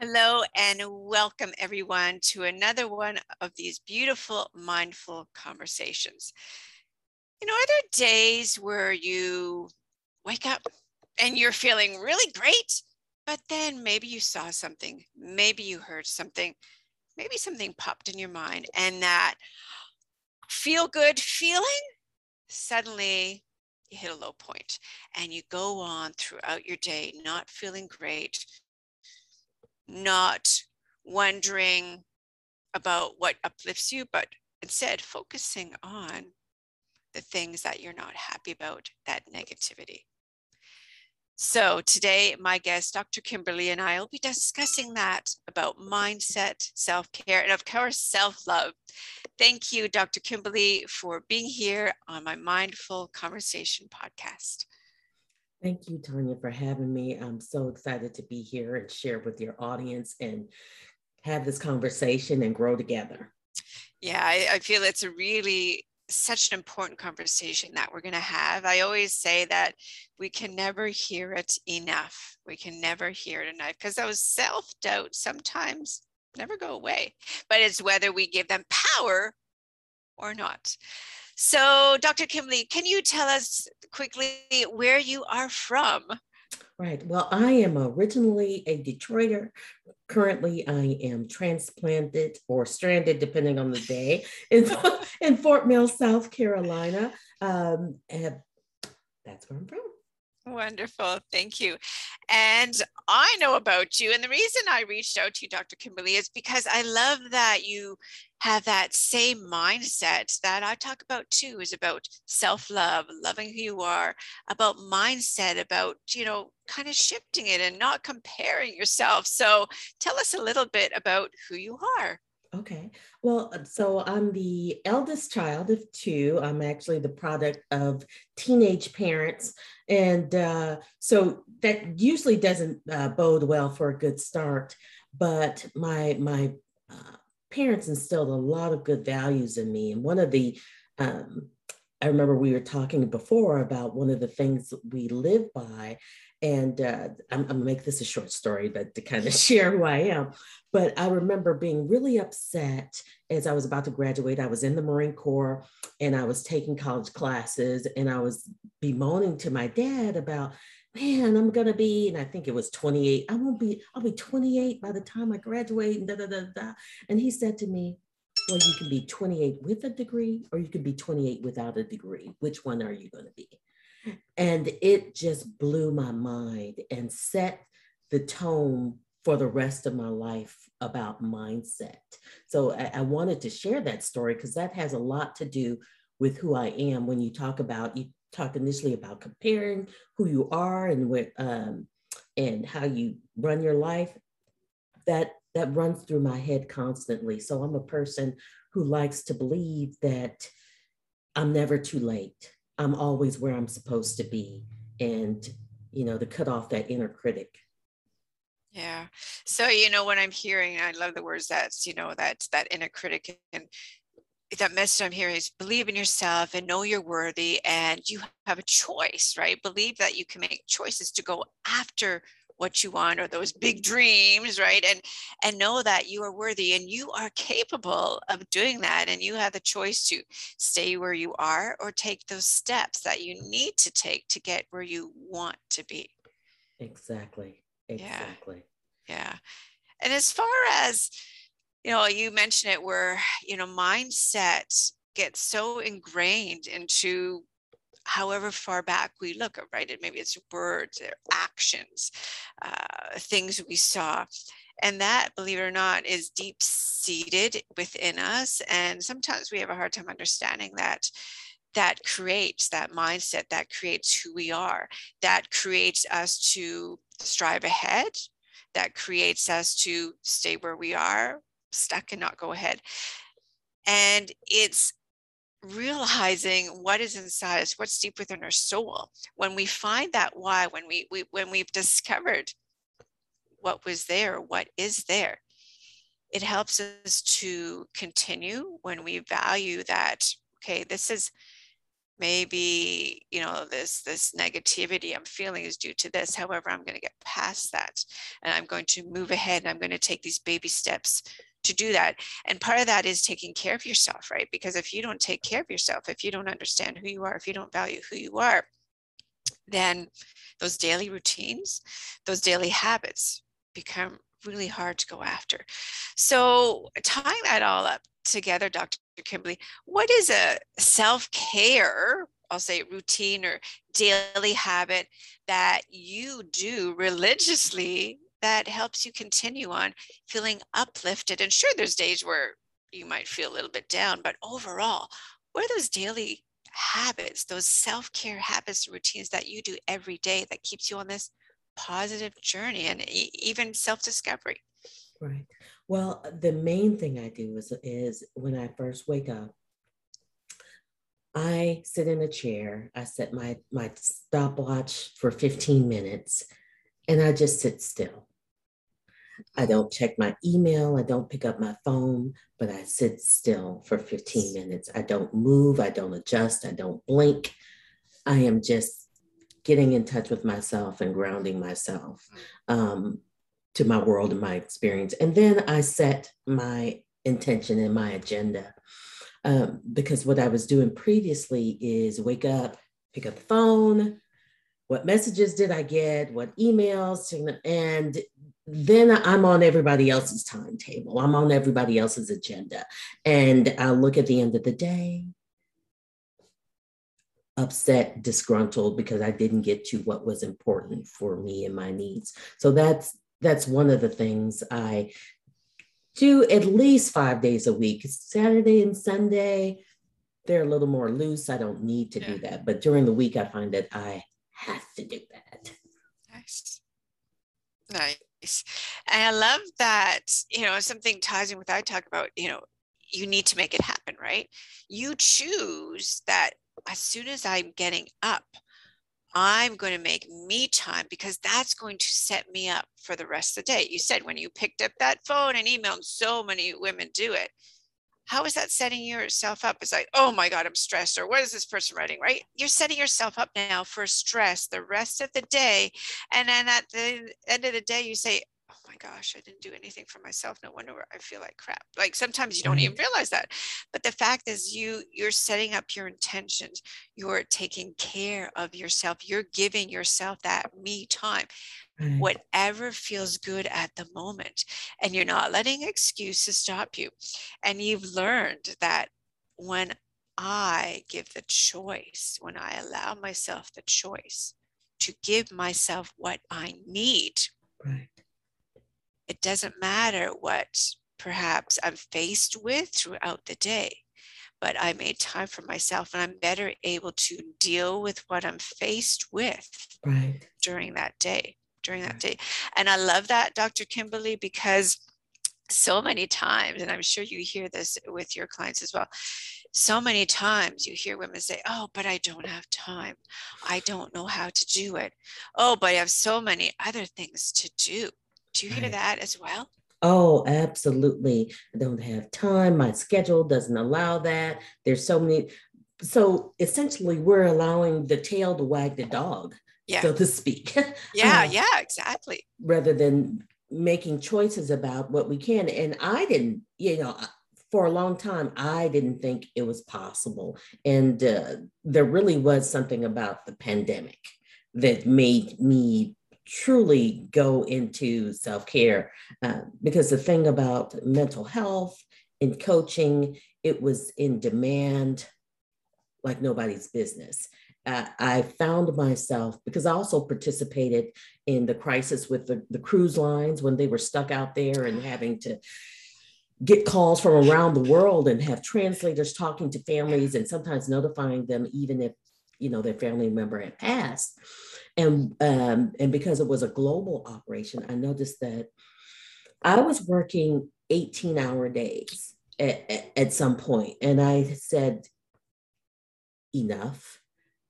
Hello and welcome everyone to another one of these beautiful mindful conversations. You know, are there days where you wake up and you're feeling really great, but then maybe you saw something, maybe you heard something, maybe something popped in your mind, and that feel good feeling suddenly you hit a low point and you go on throughout your day not feeling great not wondering about what uplifts you, but instead focusing on the things that you're not happy about, that negativity. So today, my guest, Dr. Kimberly, and I will be discussing that about mindset, self-care, and of course, self-love. Thank you, Dr. Kimberly, for being here on my Mindful Conversation podcast. Thank you, Tanya, for having me. I'm so excited to be here and share with your audience and have this conversation and grow together. Yeah, I, I feel it's a really such an important conversation that we're going to have. I always say that we can never hear it enough. We can never hear it enough because those self doubt sometimes never go away, but it's whether we give them power or not. So, Dr. Kimberly, can you tell us quickly where you are from? Right. Well, I am originally a Detroiter. Currently, I am transplanted or stranded, depending on the day, in, in Fort Mill, South Carolina. Um, and that's where I'm from. Wonderful. Thank you. And I know about you. And the reason I reached out to you, Dr. Kimberly, is because I love that you have that same mindset that I talk about too, is about self-love, loving who you are, about mindset, about, you know, kind of shifting it and not comparing yourself. So tell us a little bit about who you are. Okay. Well, uh, so I'm the eldest child of two. I'm actually the product of teenage parents. And uh, so that usually doesn't uh, bode well for a good start. But my, my uh, parents instilled a lot of good values in me. And one of the, um, I remember we were talking before about one of the things we live by and uh, I'm, I'm, gonna make this a short story, but to kind of share who I am. But I remember being really upset as I was about to graduate. I was in the Marine Corps and I was taking college classes, and I was bemoaning to my dad about, man, I'm gonna be, and I think it was 28. I won't be, I'll be 28 by the time I graduate, and da da da da. And he said to me, well, you can be 28 with a degree, or you can be 28 without a degree. Which one are you gonna be? And it just blew my mind and set the tone for the rest of my life about mindset. So I, I wanted to share that story because that has a lot to do with who I am. When you talk about, you talked initially about comparing who you are and what um, and how you run your life. That that runs through my head constantly. So I'm a person who likes to believe that I'm never too late. I'm always where I'm supposed to be. And, you know, to cut off that inner critic. Yeah. So, you know, when I'm hearing, I love the words that's, you know, that's that inner critic and that message I'm hearing is believe in yourself and know you're worthy and you have a choice, right? Believe that you can make choices to go after what you want or those big dreams right? And and know that you are worthy and you are capable of doing that and you have the choice to stay where you are or take those steps that you need to take to get where you want to be. Exactly. Exactly. Yeah, yeah. and as far as you know you mentioned it where you know mindset gets so ingrained into however far back we look, right? maybe it's words or actions, uh, things we saw. And that, believe it or not, is deep seated within us. And sometimes we have a hard time understanding that that creates that mindset that creates who we are that creates us to strive ahead that creates us to stay where we are stuck and not go ahead. And it's realizing what is inside us what's deep within our soul. When we find that why when we, we when we've discovered what was there what is there it helps us to continue when we value that okay this is maybe you know this this negativity i'm feeling is due to this. However i'm going to get past that and i'm going to move ahead and i'm going to take these baby steps to do that and part of that is taking care of yourself right? Because if you don't take care of yourself if you don't understand who you are if you don't value who you are then those daily routines those daily habits become really hard to go after. So tying that all up together dr Kimberly, what is a self care, I'll say routine or daily habit that you do religiously that helps you continue on feeling uplifted? And sure, there's days where you might feel a little bit down, but overall, what are those daily habits, those self care habits, routines that you do every day that keeps you on this positive journey and even self discovery? Right. Well, the main thing I do is, is when I first wake up, I sit in a chair, I set my, my stopwatch for 15 minutes, and I just sit still. I don't check my email, I don't pick up my phone, but I sit still for 15 minutes. I don't move, I don't adjust, I don't blink. I am just getting in touch with myself and grounding myself. Um, to my world and my experience. And then I set my intention and my agenda. Um, because what I was doing previously is wake up, pick up the phone, what messages did I get, what emails, and then I'm on everybody else's timetable. I'm on everybody else's agenda. And I look at the end of the day, upset, disgruntled because I didn't get to what was important for me and my needs. So that's that's one of the things I do at least five days a week. Saturday and Sunday, they're a little more loose. I don't need to yeah. do that. But during the week, I find that I have to do that. Nice. And I love that, you know, something ties in with I talk about, you know, you need to make it happen, right? You choose that as soon as I'm getting up, I'm going to make me time because that's going to set me up for the rest of the day. You said when you picked up that phone and emailed, so many women do it. How is that setting yourself up? It's like, oh my God, I'm stressed, or what is this person writing, right? You're setting yourself up now for stress the rest of the day. And then at the end of the day, you say, oh my gosh, I didn't do anything for myself. No wonder I feel like crap. Like sometimes you don't even realize that. But the fact is you you're setting up your intentions. You're taking care of yourself. You're giving yourself that me time. Right. Whatever feels good at the moment. And you're not letting excuses stop you. And you've learned that when I give the choice, when I allow myself the choice to give myself what I need, right it doesn't matter what perhaps I'm faced with throughout the day, but I made time for myself and I'm better able to deal with what I'm faced with right. during that day. During that mm-hmm. day. And I love that, Dr. Kimberly, because so many times, and I'm sure you hear this with your clients as well. So many times you hear women say, Oh, but I don't have time. I don't know how to do it. Oh, but I have so many other things to do. Do you hear right. that as well? Oh, absolutely. I don't have time. My schedule doesn't allow that. There's so many. So essentially, we're allowing the tail to wag the dog, yeah. so to speak. Yeah, uh, yeah, exactly. Rather than making choices about what we can. And I didn't, you know, for a long time, I didn't think it was possible. And uh, there really was something about the pandemic that made me truly go into self care uh, because the thing about mental health and coaching, it was in demand like nobody's business. I found myself because I also participated in the crisis with the, the cruise lines when they were stuck out there and having to get calls from around the world and have translators talking to families and sometimes notifying them even if you know their family member had passed and um, and because it was a global operation, I noticed that I was working 18 hour days at, at some point, and I said, enough.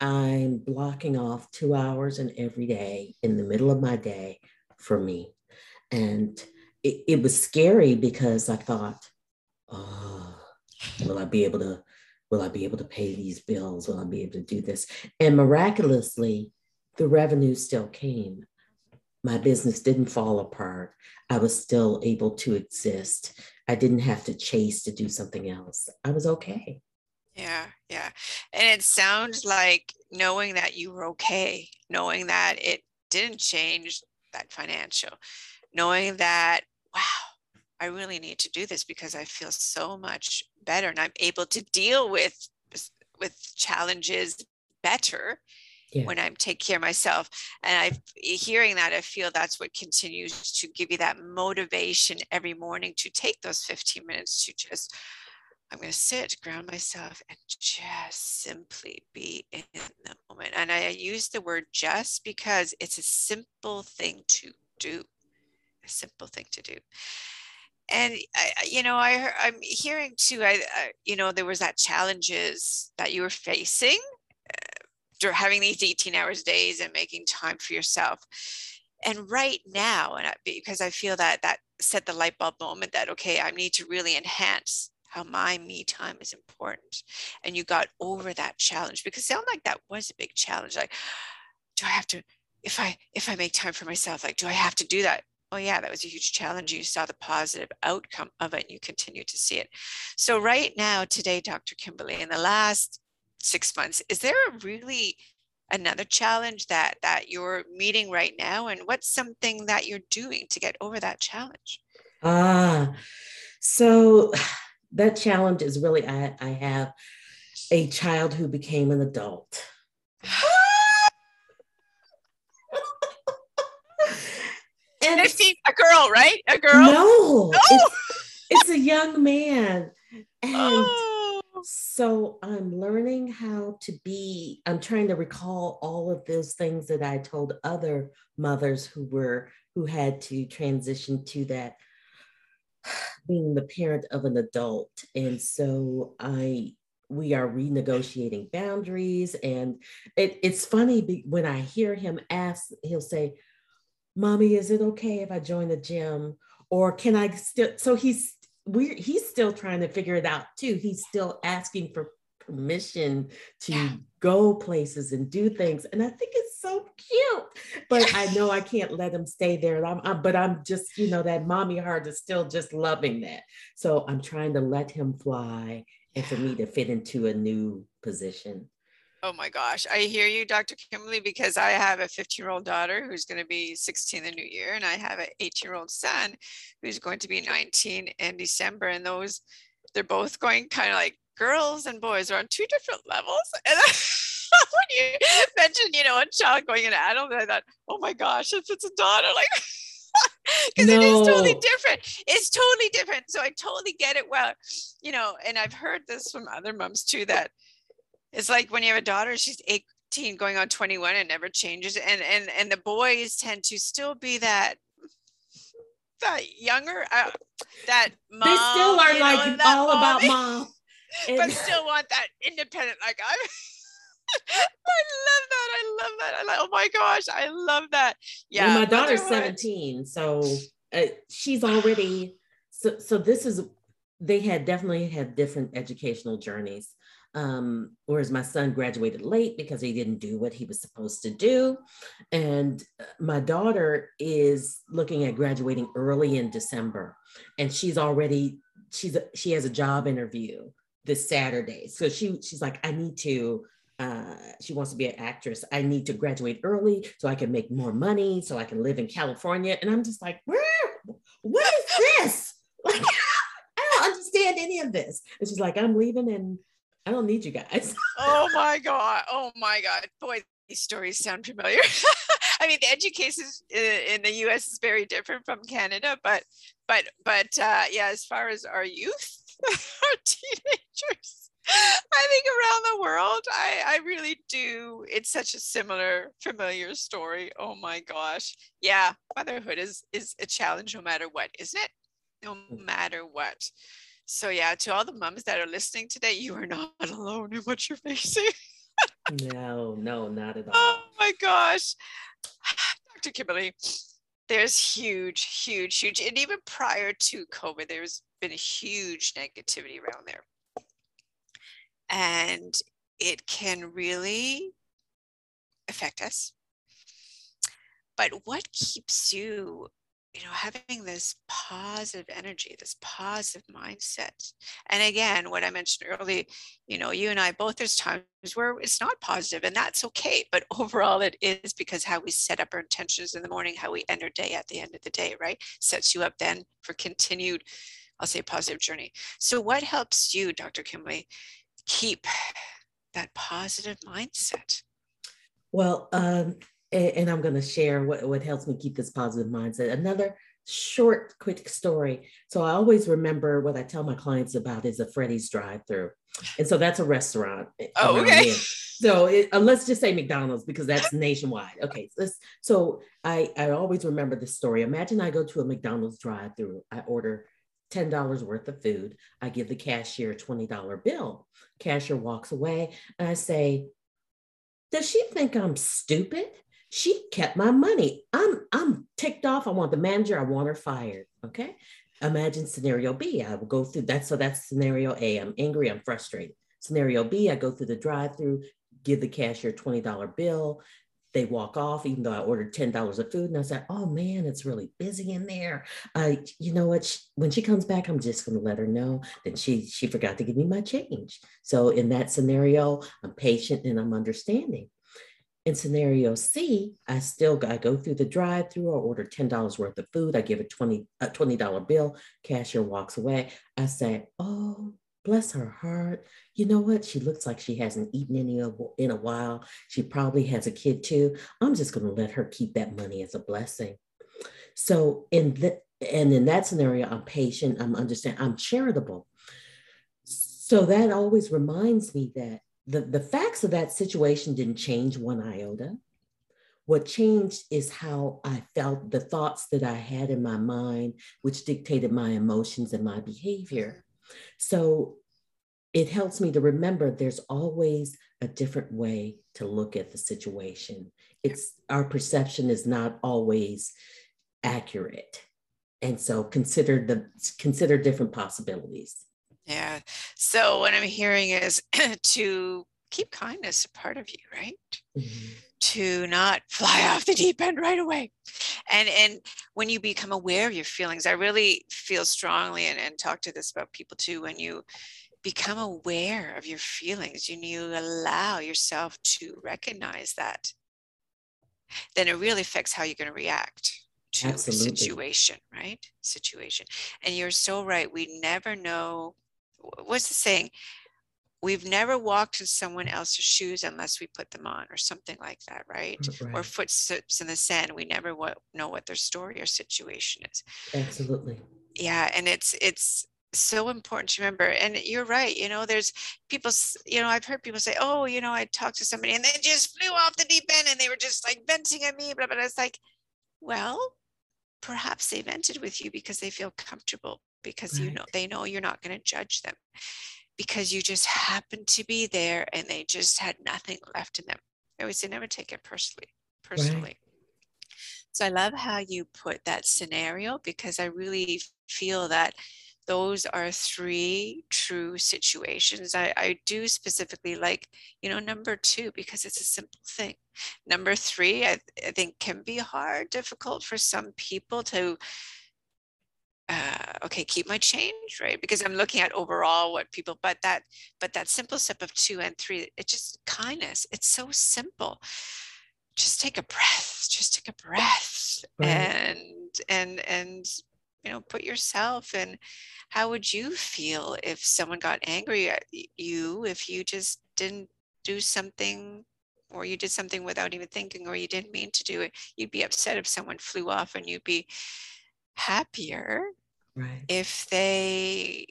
I'm blocking off two hours in every day in the middle of my day for me. And it, it was scary because I thought, oh, will I be able to will I be able to pay these bills? Will I be able to do this? And miraculously, the revenue still came. My business didn't fall apart. I was still able to exist. I didn't have to chase to do something else. I was okay. Yeah, yeah. And it sounds like knowing that you were okay, knowing that it didn't change that financial, knowing that, wow, I really need to do this because I feel so much better and I'm able to deal with with challenges better yeah. when I'm take care of myself. And I hearing that, I feel that's what continues to give you that motivation every morning to take those 15 minutes to just I'm going to sit, ground myself, and just simply be in the moment. And I use the word just because it's a simple thing to do, a simple thing to do. And I, you know, I, I'm hearing too. I, I, you know, there was that challenges that you were facing, uh, having these 18 hours days and making time for yourself. And right now, and I, because I feel that that set the light bulb moment that okay, I need to really enhance how my me time is important and you got over that challenge because sound like that was a big challenge like do i have to if i if i make time for myself like do i have to do that? Oh yeah that was a huge challenge. You saw the positive outcome of it and you continue to see it. So right now today dr kimberly in the last six months is there a really another challenge that that you're meeting right now? And what's something that you're doing to get over that challenge? Ah so that challenge is really I, I have a child who became an adult. and 15, a girl, right? A girl? No, no. It's, it's, a young man. And oh. so I'm learning how to be, I'm trying to recall all of those things that I told other mothers who were, who had to transition to that being the parent of an adult. And so I we are renegotiating boundaries. And it, it's funny when I hear him ask, he'll say, Mommy, is it okay if I join the gym? Or can I still? So he's we he's still trying to figure it out too. He's still asking for permission to yeah. go places and do things. And I think it's cute. But I know I can't let him stay there. I'm, I'm, but I'm just, you know, that mommy heart is still just loving that. So I'm trying to let him fly and for me to fit into a new position. Oh my gosh. I hear you, Dr. Kimberly, because I have a 15 year old daughter who's going to be 16 the new year, and I have an 18 year old son who's going to be 19 in December. And those, they're both going kind of like girls and boys are on two different levels. And I, when you mentioned, you know, a child going into adulthood, I thought, oh my gosh, if it's a daughter, like, because no. it is totally different. It's totally different. So I totally get it. Well, you know, and I've heard this from other moms too that it's like when you have a daughter, she's 18 going on 21 and never changes. And and and the boys tend to still be that that younger uh, that mom, they still are like all mommy. about mom but still want that independent. Like I, I love that. I love that. I like. Oh my gosh, I love that. Yeah, my daughter's seventeen, so uh, she's already. So so this is. They had definitely had different educational journeys. Um, whereas my son graduated late because he didn't do what he was supposed to do. And uh, my daughter is looking at graduating early in December, and she's already she's a, she has a job interview this Saturday. So she she's like, I need to. Uh, she wants to be an actress. I need to graduate early so I can make more money, so I can live in California. And I'm just like, where? What is this? Like, I don't understand any of this. And she's like, I'm leaving, and I don't need you guys. oh my god! Oh my god! Boy, these stories sound familiar. I mean, the education in the U.S. is very different from Canada, but but but uh, yeah, as far as our youth, our teenagers. I think around the world, I, I really do. It's such a similar, familiar story. Oh my gosh. Yeah, motherhood is is a challenge no matter what, isn't it? No mm. matter what. So yeah, to all the moms that are listening today, you are not alone in what you're facing. no, no, not at all. Oh my gosh. Dr. Kimberly, there's huge, huge, huge, and even prior to COVID, there's been a huge negativity around there. and it can really affect us. But what keeps you you know having this positive energy this positive mindset and again what i mentioned earlier you know you and i both there's times where it's not positive and that's okay but overall it is because how we set up our intentions in the morning how we end our day at the end of the day right sets you up then for continued i'll say positive journey so what helps you dr kimberly keep that positive mindset well um and, and I'm going to share what, what helps me keep this positive mindset. Another short, quick story. So I always remember what I tell my clients about is a Freddy's drive-through, and so that's a restaurant. Oh, okay. Here. So it, uh, let's just say McDonald's because that's nationwide. Okay, so, so I I always remember this story. Imagine I go to a McDonald's drive-through. I order $10 worth of food. I give the cashier a $20 bill. Cashier walks away I say, Does she think I'm stupid? She kept my money. I'm I'm ticked off. I want the manager. I want her fired. Okay. Imagine scenario B. I will go through that. So that's scenario A. I'm angry. I'm frustrated. Scenario B. I go through the drive-through, give the cashier twenty dollar bill. They walk off, even though I ordered ten dollars of food, and I said, "Oh man, it's really busy in there." I, you know what? She, when she comes back, I'm just going to let her know that she she forgot to give me my change. So in that scenario, I'm patient and I'm understanding. In scenario C, I still I go through the drive-through. I order ten dollars worth of food. I give a twenty a twenty dollar bill. Cashier walks away. I say, "Oh, bless her heart. You know what? She looks like she hasn't eaten any in a while. She probably has a kid too. I'm just going to let her keep that money as a blessing." So in the and in that scenario, I'm patient. I'm understand. I'm charitable. So that always reminds me that the, the facts of that situation didn't change one iota. What changed is how I felt, the thoughts that I had in my mind, which dictated my emotions and my behavior. So it helps me to remember there's always a different way to look at the situation. It's our perception is not always accurate. And so consider the consider different possibilities. Yeah. So what I'm hearing is to keep kindness a part of you, right? Mm-hmm. To not fly off the deep end right away. And and when you become aware of your feelings, I really feel strongly and, and talk to this about people too, when you become aware of your feelings and you allow yourself to recognize that, then it really affects how you're going to react to Absolutely. a situation, right? Situation. And you're so right. We never know what's the saying? We've never walked in someone else's shoes unless we put them on, or something like that, right? right. Or footsteps in the sand. We never know what their story or situation is. Absolutely. Yeah, and it's it's so important to remember. And you're right. You know, there's people. You know, I've heard people say, "Oh, you know, I talked to somebody and they just flew off the deep end and they were just like venting at me." But it's like, well, perhaps they vented with you because they feel comfortable because right. you know they know you're not going to judge them because you just happened to be there and they just had nothing left in them. I always say never take it personally. Personally. Right. So I love how you put that scenario because I really feel that those are three true situations. I, I do specifically like, you know, number two, because it's a simple thing. Number three, I, I think can be hard, difficult for some people to uh, okay keep my change right? Because i'm looking at overall what people but that but that simple step of two and three it's just kindness it's so simple. Just take a breath just take a breath right. and and and you know put yourself in how would you feel if someone got angry at you if you just didn't do something or you did something without even thinking or you didn't mean to do it? You'd be upset if someone flew off and you'd be happier right. if they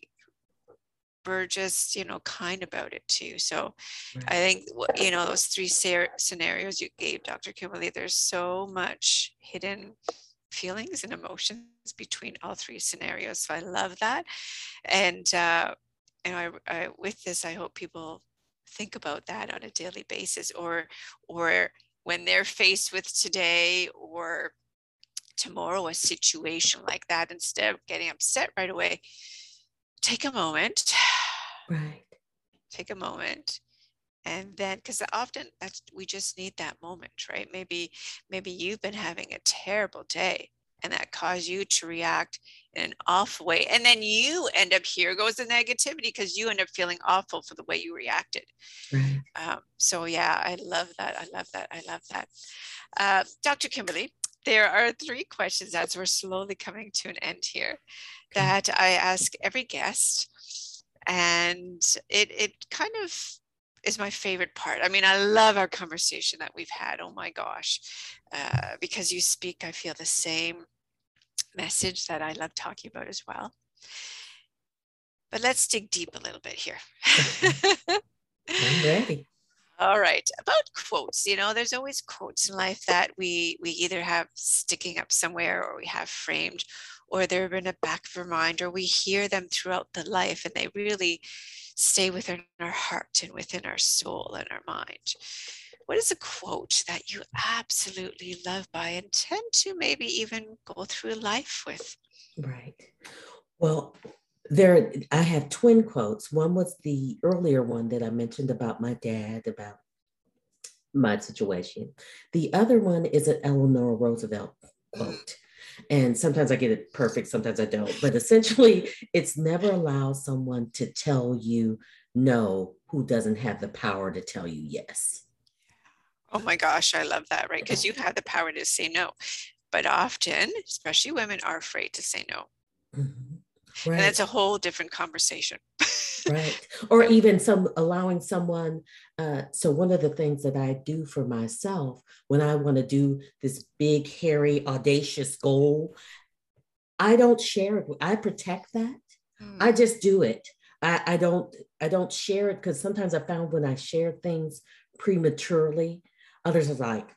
were just you know kind about it too so right. i think you know those three scenarios you gave dr kimberly there's so much hidden feelings and emotions between all three scenarios so i love that and uh and I, I with this i hope people think about that on a daily basis or or when they're faced with today or tomorrow a situation like that instead of getting upset right away take a moment. Right. Take a moment. And then because often that's we just need that moment right? Maybe maybe you've been having a terrible day and that caused you to react in an awful way. And then you end up here goes the negativity because you end up feeling awful for the way you reacted. Right. um, so yeah i love that. I love that. I love that. Uh, dr kimberly there are three questions as we're slowly coming to an end here that i ask every guest and it it kind of is my favorite part. I mean, I love our conversation that we've had. Oh my gosh. Uh, because you speak, I feel the same message that I love talking about as well. But let's dig deep a little bit here. I'm ready. All right, about quotes. You know, there's always quotes in life that we we either have sticking up somewhere or we have framed or they're in the back of our mind or we hear them throughout the life and they really stay within our heart and within our soul and our mind. What is a quote that you absolutely love by and tend to maybe even go through life with? Right. Well, there I have twin quotes. One was the earlier one that I mentioned about my dad, about my situation. The other one is an Eleanor Roosevelt quote. And sometimes I get it perfect, sometimes I don't. But essentially, it's never allow someone to tell you no who doesn't have the power to tell you yes. Oh my gosh, I love that, right? Because you have the power to say no. But often, especially women, are afraid to say no. Mm-hmm. Right. And that's a whole different conversation. right. Or even some allowing someone. Uh, so one of the things that I do for myself when I want to do this big, hairy, audacious goal, I don't share it. I protect that. Mm. I just do it. I, I don't I don't share it because sometimes I found when I share things prematurely, others are like,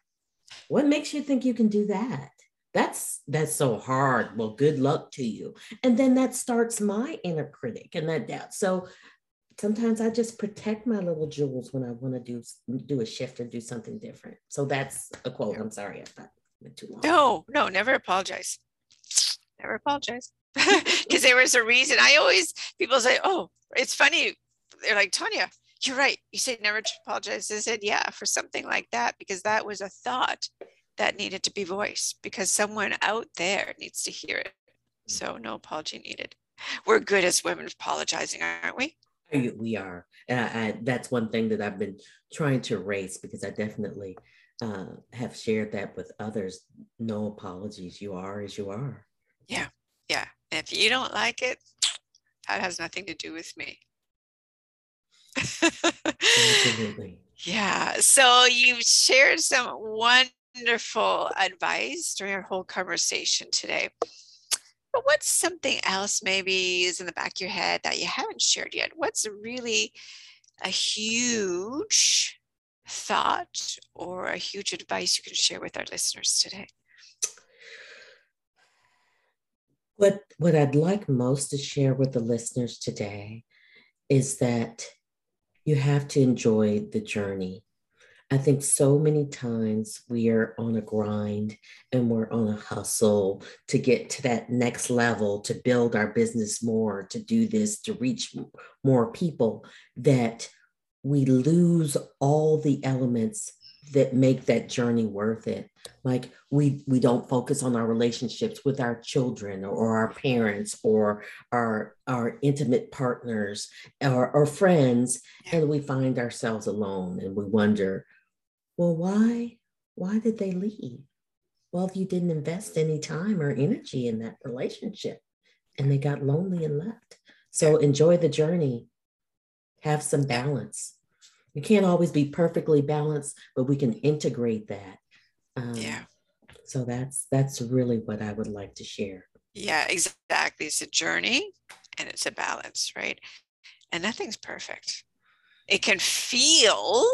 what makes you think you can do that? That's that's so hard. Well good luck to you. And then that starts my inner critic and that doubt. So sometimes i just protect my little jewels when i want to do do a shift or do something different. So that's a quote. I'm sorry i thought went too long. No no never apologize. Never apologize. Because there was a reason. I always people say oh it's funny. They're like tanya you're right. You said never apologize. I said yeah for something like that because that was a thought that needed to be voiced because someone out there needs to hear it. So no apology needed. We're good as women apologizing, aren't we? We are. Uh, that's one thing that I've been trying to erase because I definitely uh, have shared that with others. No apologies. You are as you are. Yeah. Yeah. And if you don't like it, that has nothing to do with me. Absolutely. yeah. So you've shared some one wonderful advice during our whole conversation today. But what's something else maybe is in the back of your head that you haven't shared yet? What's really a huge thought or a huge advice you can share with our listeners today? What, what I'd like most to share with the listeners today is that you have to enjoy the journey I think so many times we are on a grind and we're on a hustle to get to that next level, to build our business more, to do this, to reach more people, that we lose all the elements that make that journey worth it. Like we we don't focus on our relationships with our children or our parents or our our intimate partners or, or friends and we find ourselves alone and we wonder well, why? Why did they leave? Well, if you didn't invest any time or energy in that relationship and they got lonely and left. So enjoy the journey, have some balance. You can't always be perfectly balanced, but we can integrate that. Um, yeah. So that's that's really what I would like to share. Yeah, exactly. It's a journey and it's a balance, right? And nothing's perfect. It can feel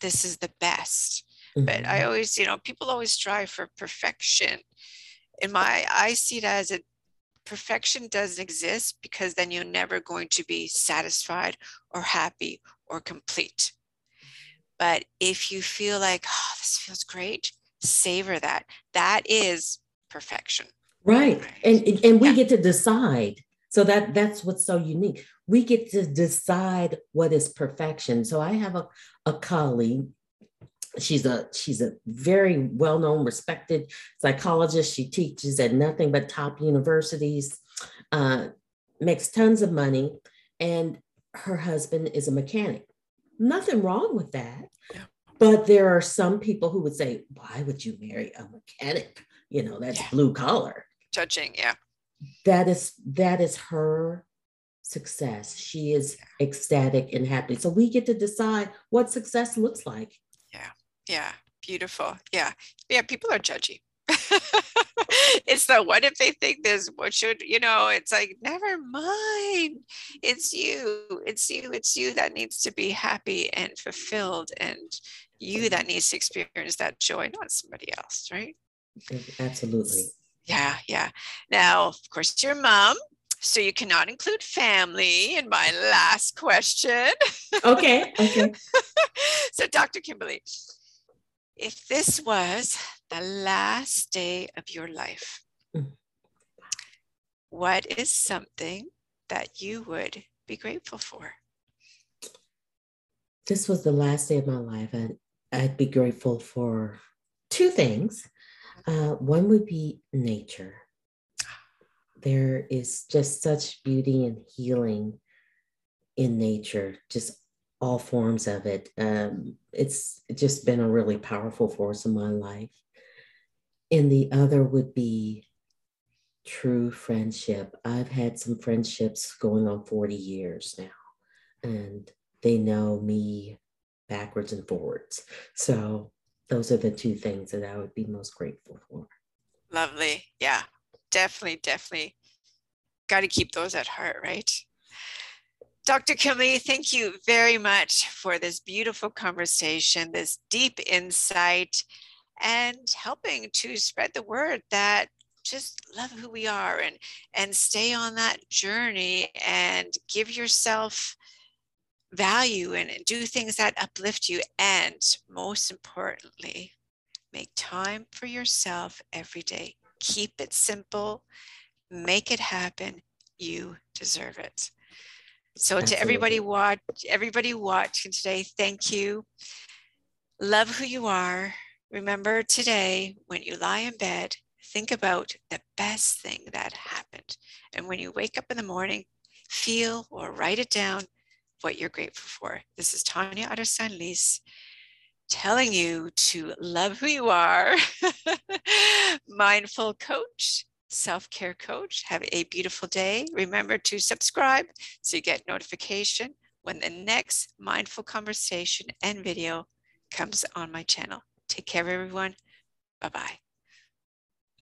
this is the best. Mm-hmm. But I mm-hmm. always, you know, people always strive for perfection. In my, I see it as a perfection doesn't exist because then you're never going to be satisfied or happy or complete. But if you feel like, oh, this feels great, savor that. That is perfection. Right. right. And and we yeah. get to decide So that that's what's so unique. We get to decide what is perfection. So I have a, a colleague. She's a she's a very well-known, respected psychologist. She teaches at nothing but top universities, uh, makes tons of money, and her husband is a mechanic. Nothing wrong with that. Yeah. But there are some people who would say, why would you marry a mechanic? You know, that's yeah. blue collar. Judging, yeah that is that is her success. She is ecstatic and happy. So we get to decide what success looks like. Yeah. Yeah. Beautiful. Yeah. Yeah people are judgy. It's the what if they think this what should you know it's like never mind. It's you. It's you. It's you that needs to be happy and fulfilled and you that needs to experience that joy not somebody else right? Absolutely. Yeah, yeah. Now, of course, your mom. So you cannot include family in my last question. Okay. Okay. so, Dr. Kimberly, if this was the last day of your life, mm. what is something that you would be grateful for? This was the last day of my life, and I'd be grateful for two things. Uh, one would be nature. There is just such beauty and healing in nature, just all forms of it. Um, it's just been a really powerful force in my life. And the other would be true friendship. I've had some friendships going on 40 years now, and they know me backwards and forwards. So those are the two things that I would be most grateful for. Lovely. Yeah, definitely, definitely. Got to keep those at heart, right? Dr. Kimberly, thank you very much for this beautiful conversation, this deep insight, and helping to spread the word that just love who we are and and stay on that journey and give yourself value and do things that uplift you. And most importantly, make time for yourself every day. Keep it simple, make it happen. You deserve it. So Absolutely. to everybody watch, everybody watching today, thank you. Love who you are. Remember today, when you lie in bed, think about the best thing that happened. And when you wake up in the morning, feel or write it down what you're grateful for. This is Tanya out of San Luis telling you to love who you are, mindful coach, self care coach. Have a beautiful day. Remember to subscribe so you get notification when the next mindful conversation and video comes on my channel. Take care, everyone. Bye bye.